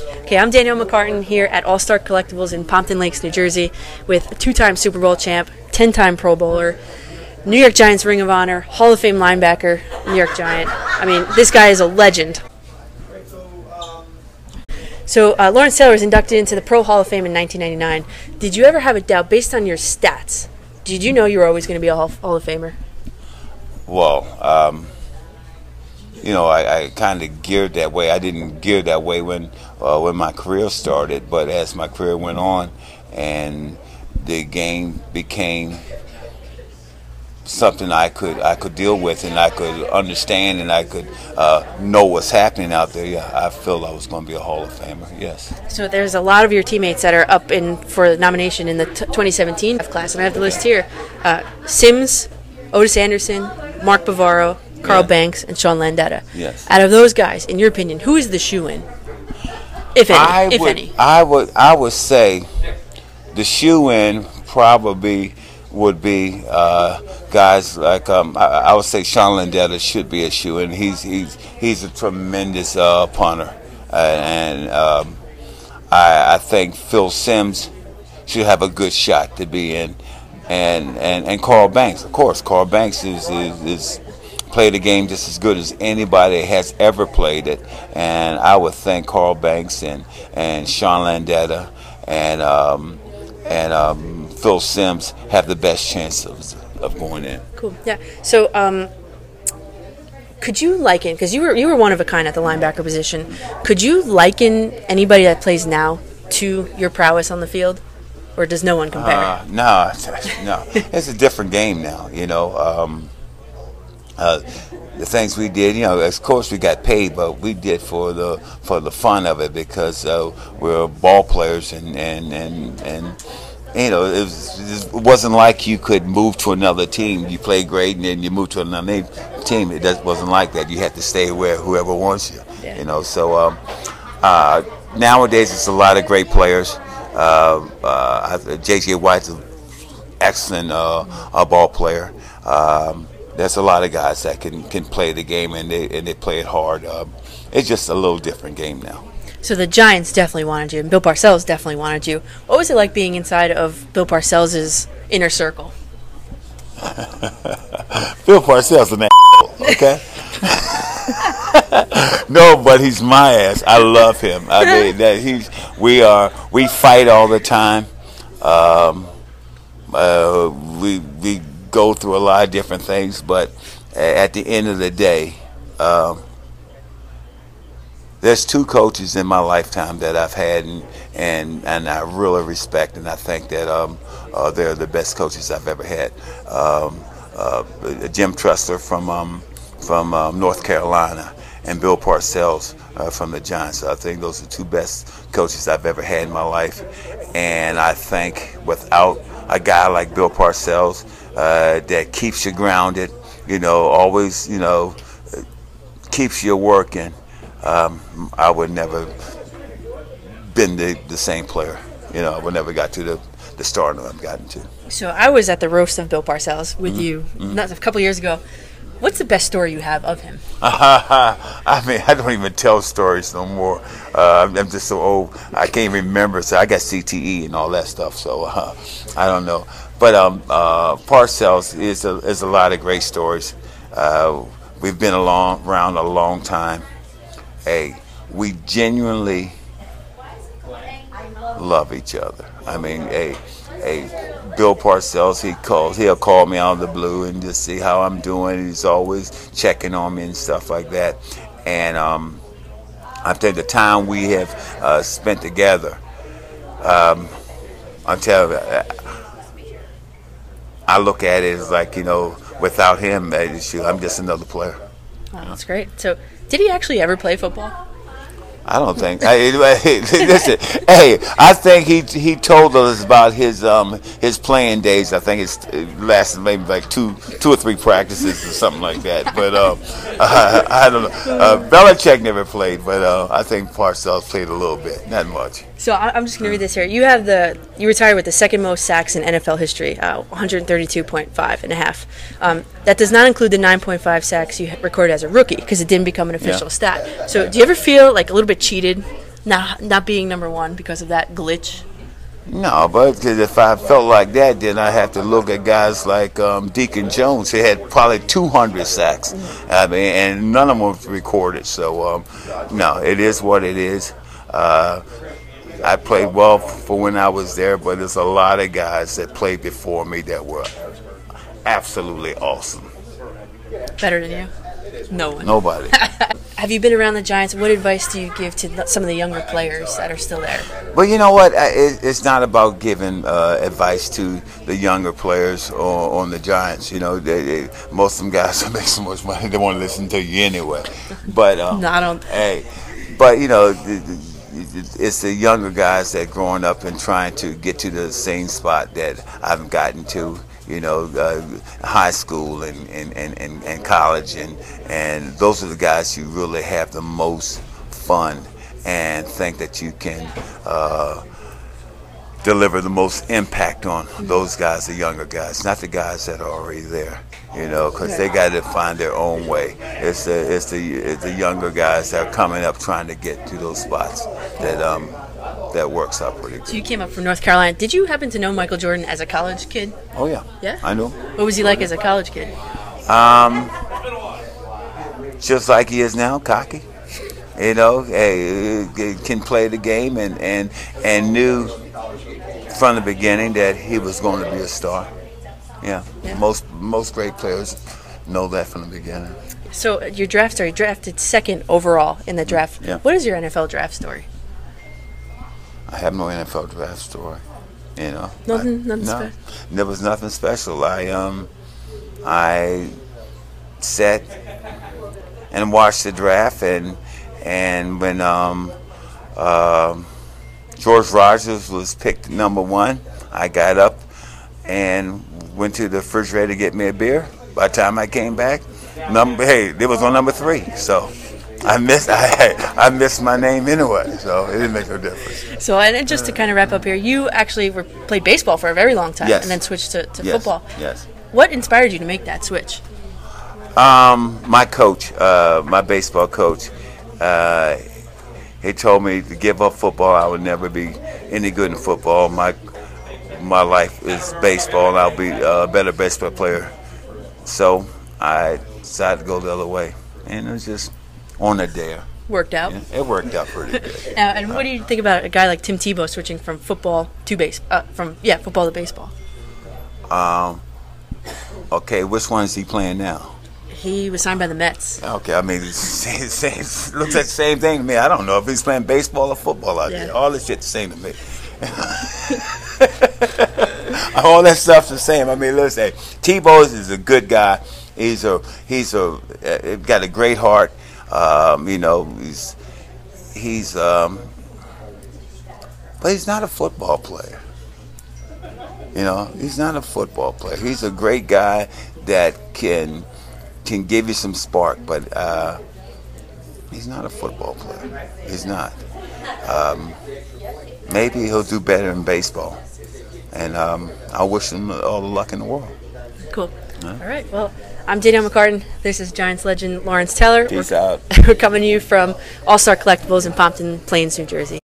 Okay, I'm Daniel McCartan here at All Star Collectibles in Pompton Lakes, New Jersey, with a two time Super Bowl champ, 10 time Pro Bowler, New York Giants Ring of Honor, Hall of Fame linebacker, New York Giant. I mean, this guy is a legend. So, uh, Lawrence Taylor was inducted into the Pro Hall of Fame in 1999. Did you ever have a doubt based on your stats? Did you know you were always going to be a Hall, Hall of Famer? Well, um, you know, I, I kind of geared that way. I didn't gear that way when uh, when my career started, but as my career went on, and the game became something I could I could deal with and I could understand and I could uh, know what's happening out there. Yeah, I feel I was going to be a Hall of Famer. Yes. So there's a lot of your teammates that are up in for nomination in the t- 2017 class, and I have the list here: uh, Simms, Ottis Anderson, Mark Bavaro, Carl Yeah. Banks, and Sean Landeta. Yes. Out of those guys, in your opinion, who is the shoe in? If any, I if would, any. I would, I would say the shoe in probably would be uh, guys like um, I, I would say Sean Landeta should be a shoe in. He's he's he's a tremendous uh, punter, uh, and um, I, I think Phil Simms should have a good shot to be in, and and and Carl Banks, of course, Carl Banks is is. is played the game just as good as anybody has ever played it. And I would thank Carl Banks and, and Sean Landeta and um, and um, Phil Simms have the best chance of, of going in. Cool. Yeah. So, um, could you liken because you were you were one of a kind at the linebacker position? Could you liken anybody that plays now to your prowess on the field, or does no one compare? Uh, no, no, it's a different game now. You know, um, uh, the things we did. You know, of course we got paid, but we did for the for the fun of it because uh, we're ball players and and and and. You know, it, was, it wasn't like you could move to another team. You play great, and then you move to another team. It just wasn't like that. You had to stay where whoever wants you. Yeah. You know, so um, uh, nowadays it's a lot of great players. Uh, uh, J.J. Watt's an excellent uh, ball player. Um, there's a lot of guys that can, can play the game and they and they play it hard. Um, it's just a little different game now. So the Giants definitely wanted you, and Bill Parcells definitely wanted you. What was it like being inside of Bill Parcells' inner circle? Bill Parcells an asshole, okay? no, but he's my ass. I love him. I mean that he's we are we fight all the time. Um, uh, we we go through a lot of different things, but at the end of the day, um, there's two coaches in my lifetime that I've had and and, and I really respect and I think that um, uh, they're the best coaches I've ever had. Um, uh, Jim Tressler from um, from um, North Carolina and Bill Parcells uh, from the Giants. I think those are the two best coaches I've ever had in my life. And I think without a guy like Bill Parcells uh, that keeps you grounded, you know, always, you know, keeps you working, um, I would never been the, the same player. You know, I would never got to the, the stardom I've gotten to. So I was at the roast of Bill Parcells with Mm-hmm. you not a couple years ago. What's the best story you have of him? I mean, I don't even tell stories no more. Uh, I'm I'm just so old. I can't remember. So I got CTE and all that stuff. So uh, I don't know. But um, uh, Parcells is a, is a lot of great stories. Uh, we've been along, around a long time. Hey, we genuinely love each other. I mean, hey, hey, Bill Parcells, he calls, he'll call me out of the blue and just see how I'm doing. He's always checking on me and stuff like that. And um, I think the time we have uh, spent together, um, I'm telling you, I look at it as like, you know, without him, I'm just another player. Oh, that's great. So did he actually ever play football? I don't think. I, hey, listen, hey, I think he he told us about his um his playing days. I think it's it lasted maybe like two two or three practices or something like that. But um, I, I don't know. Uh, Belichick never played, but uh, I think Parcells played a little bit, not much. So I- I'm just going to read this here. You have the you retired with the second most sacks in NFL history, uh, 132.5 and a half. Um, that does not include the 9.5 sacks you recorded as a rookie because it didn't become an official Yeah. stat. So do you ever feel like a little bit cheated Not not being number one because of that glitch. No, but 'cause if I felt like that, then I have to look at guys like um, Deacon Jones. He had probably 200 sacks. I mean, and none of them was recorded. So, um, no, it is what it is. Uh, I played well for when I was there, but there's a lot of guys that played before me that were absolutely awesome. Better than you? No one. Nobody. Have you been around the Giants? What advice do you give to some of the younger players that are still there? Well, you know what? It's not about giving uh, advice to the younger players or on the Giants. You know, they, they, most of them guys make so much money, they want to listen to you anyway. But um, No, I don't- Hey, but you know, the, the, it's the younger guys that growing up and trying to get to the same spot that I've gotten to. You know, uh, high school and, and, and, and, college, and, and those are the guys who really have the most fun and think that you can uh, deliver the most impact on those guys, the younger guys, not the guys that are already there. You know, because they got to find their own way. It's the it's the it's the younger guys that are coming up trying to get to those spots that um that works out pretty So you came up from North Carolina. Did you happen to know Michael Jordan as a college kid? Oh yeah, Yeah? I know. What was he like as a college kid? Um, just like he is now, cocky. You know, hey, uh, can play the game and and and knew from the beginning that he was going to be a star. Yeah, Yeah. most most great players know that from the beginning. So uh, your draft story, drafted second overall in the draft. Yeah. What is your NFL draft story? I have no NFL draft story. You know, Nothing- I- nothing no, spe- there was nothing special. I um, I sat and watched the draft, and and when um, um George Rogers was picked number one, I got up and went to the refrigerator to get me a beer. By the time I came back, number hey, it was on number three. So I missed I I missed my name anyway. So it didn't make no difference. So, and just to kind of wrap up here, you actually were, played baseball for a very long time Yes. and then switched to, to Yes, football. Yes. What inspired you to make that switch? Um, my coach, uh, my baseball coach, uh, he told me to give up football. I would never be any good in football. My my life is baseball, and I'll be a better baseball player. So I decided to go the other way, and it was just on a dare. Worked out. Yeah, it worked out pretty good. Now, and what do you think about a guy like Tim Tebow switching from football to base, uh, from yeah, football to baseball? Um. Okay, which one is he playing now? He was signed by the Mets. Okay, I mean, same, same, looks like the same thing to me. I don't know if he's playing baseball or football out Yeah. there. All this shit's the same to me. All that stuff's the same. I mean, listen, Tebow is a good guy. He's a he's a uh, got a great heart. Um, you know, he's he's um, but he's not a football player. You know, he's not a football player. He's a great guy that can can give you some spark, but uh, he's not a football player. He's not. Um, maybe he'll do better in baseball, and um, I wish him all the luck in the world. Cool. All right. Well, I'm Danielle McCartan. This is Giants legend Lawrence Taylor. Peace we're, out. we're coming to you from All Star Collectibles in Pompton Plains, New Jersey.